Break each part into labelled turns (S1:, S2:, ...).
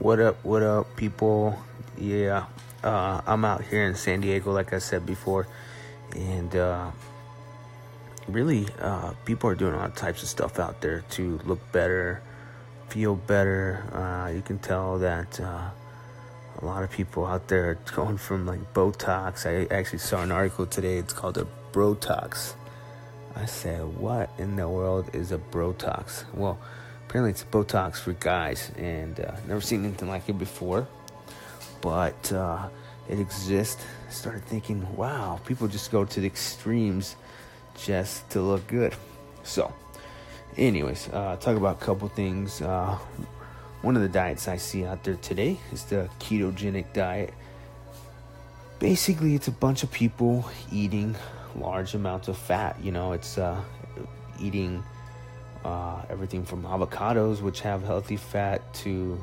S1: What up, what up, people? Yeah, uh, I'm out here in San Diego, like I said before, and uh, really, uh, people are doing all types of stuff out there to look better, feel better. Uh, you can tell that uh, a lot of people out there are going from like Botox. I actually saw an article today, it's called a Brotox. I said, what in the world is a Brotox? Well, apparently it's Botox for guys, and uh, never seen anything like it before. But uh, it exists. Started thinking, wow, people just go to the extremes just to look good. So, anyways, uh, talk about a couple things. Uh, one of the diets I see out there today is the ketogenic diet. Basically, it's a bunch of people eating large amounts of fat. You know, it's uh, eating uh, everything from avocados, which have healthy fat, to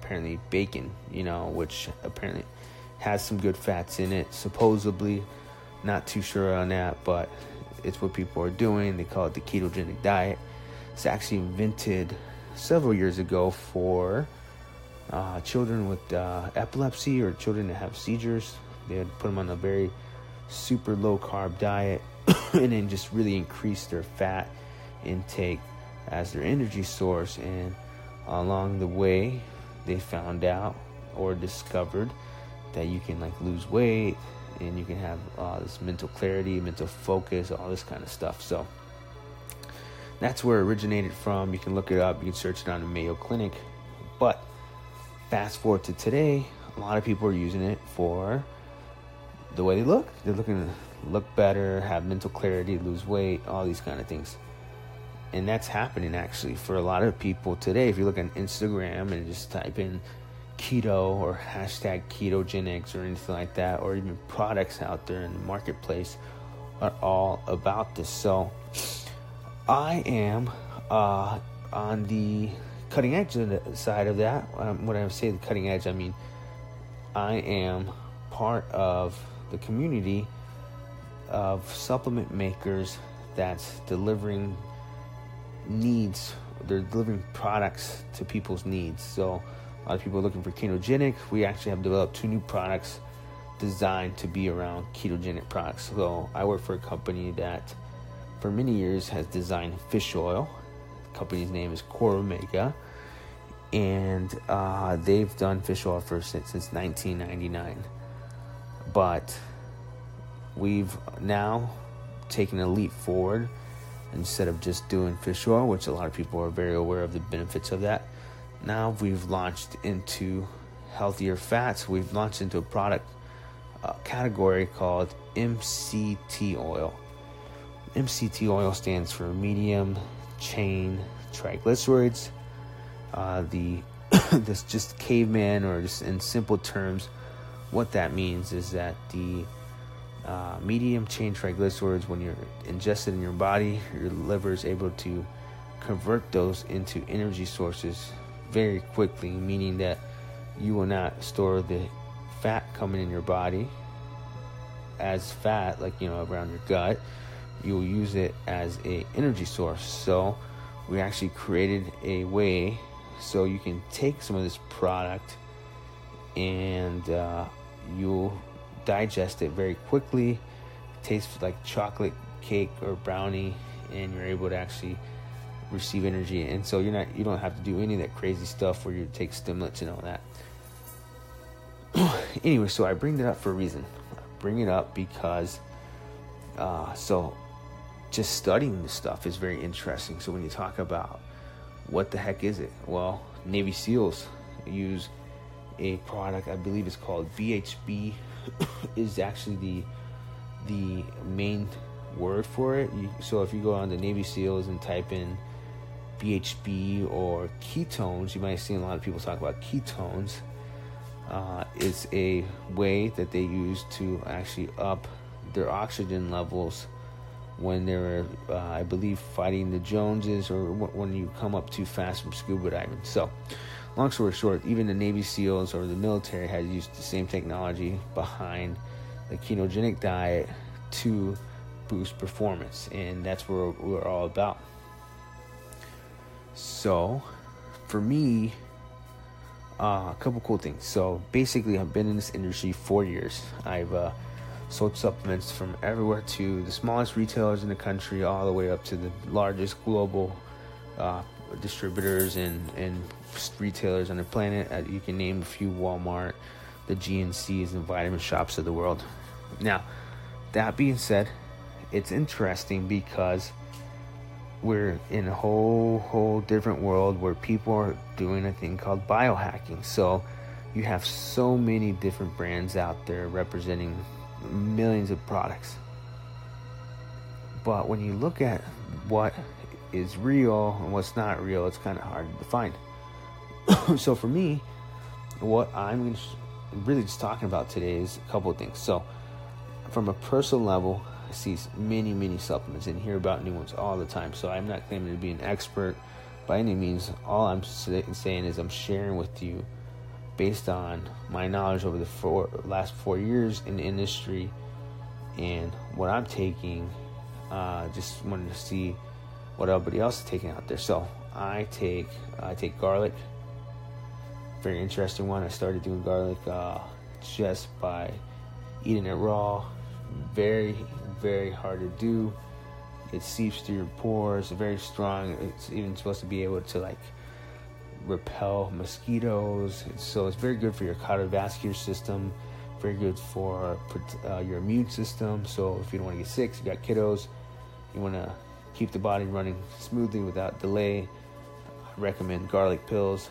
S1: apparently bacon, you know, which apparently has some good fats in it. Supposedly, not too sure on that, but it's what people are doing. They call it the ketogenic diet. It's actually invented several years ago for uh, children with uh, epilepsy or children that have seizures. They would put them on a very super low carb diet and then just really increase their fat intake as their energy source. And along the way, they found out or discovered that you can like lose weight and you can have uh, this mental clarity, mental focus, all this kind of stuff. So that's where it originated from. You can look it up, you can search it on the Mayo Clinic. But fast forward to today, a lot of people are using it for the way they look. They're looking to look better, have mental clarity, lose weight, all these kind of things and that's happening actually for a lot of people today. If you look on Instagram and just type in keto or hashtag ketogenics or anything like that, or even products out there in the marketplace, are all about this. So I am uh, on the cutting edge of the side of that. Um, when I say the cutting edge, I mean I am part of the community of supplement makers that's delivering needs they're delivering products to people's needs. So a lot of people are looking for ketogenic. We actually have developed two new products designed to be around ketogenic products. So i work for a company that for many years has designed fish oil. The company's name is Coromega. And uh, they've done fish oil for since, since 1999 but we've now taken a leap forward instead of just doing fish oil, which a lot of people are very aware of the benefits of that. Now we've launched into healthier fats. We've launched into a product uh, category called MCT oil. MCT oil stands for medium chain triglycerides. Uh, the this just caveman or just in simple terms, what that means is that the uh, medium chain triglycerides, when you're ingested in your body, your liver is able to convert those into energy sources very quickly, meaning that you will not store the fat coming in your body as fat, like you know, around your gut. You will use it as a energy source. So we actually created a way so you can take some of this product and uh, you'll digest it very quickly. It tastes like chocolate cake or brownie, and you're able to actually receive energy. And so you're not you don't have to do any of that crazy stuff where you take stimulants and all that. anyway, so I bring that up for a reason. I bring it up because uh, so just studying this stuff is very interesting. So when you talk about what the heck is it? Well, Navy SEALs use a product I believe it's called BHB is actually the the main word for it. You, so if you go on the Navy SEALs and type in BHB or ketones, you might see a lot of people talk about ketones. Uh, it's a way that they use to actually up their oxygen levels when they're, uh, I believe, fighting the Joneses or when you come up too fast from scuba diving. So, long story short, even the Navy SEALs or the military has used the same technology behind the ketogenic diet to boost performance, and that's what we're all about. So, for me, uh, a couple cool things. So basically, I've been in this industry four years. I've uh, sold supplements from everywhere to the smallest retailers in the country, all the way up to the largest global uh, distributors and and retailers on the planet. Uh, you can name a few: Walmart, the GNCs, and vitamin shops of the world. Now, that being said, it's interesting because we're in a whole whole different world where people are doing a thing called biohacking. So you have so many different brands out there representing millions of products. But when you look at what is real and what's not real, it's kind of hard to define. so for me, what I'm really just talking about today is a couple of things. So from a personal level, I see many, many supplements and hear about new ones all the time. So I'm not claiming to be an expert by any means. All I'm saying is I'm sharing with you based on my knowledge over the four, last four years in the industry and what I'm taking. Uh, just wanted to see what everybody else is taking out there. So I take I take garlic. Very interesting one. I started doing garlic uh, just by eating it raw. Very very hard to do. It seeps through your pores, very strong. It's even supposed to be able to like repel mosquitoes. So it's very good for your cardiovascular system, very good for uh, your immune system. So if you don't want to get sick, you got kiddos, you want to keep the body running smoothly without delay. I recommend garlic pills.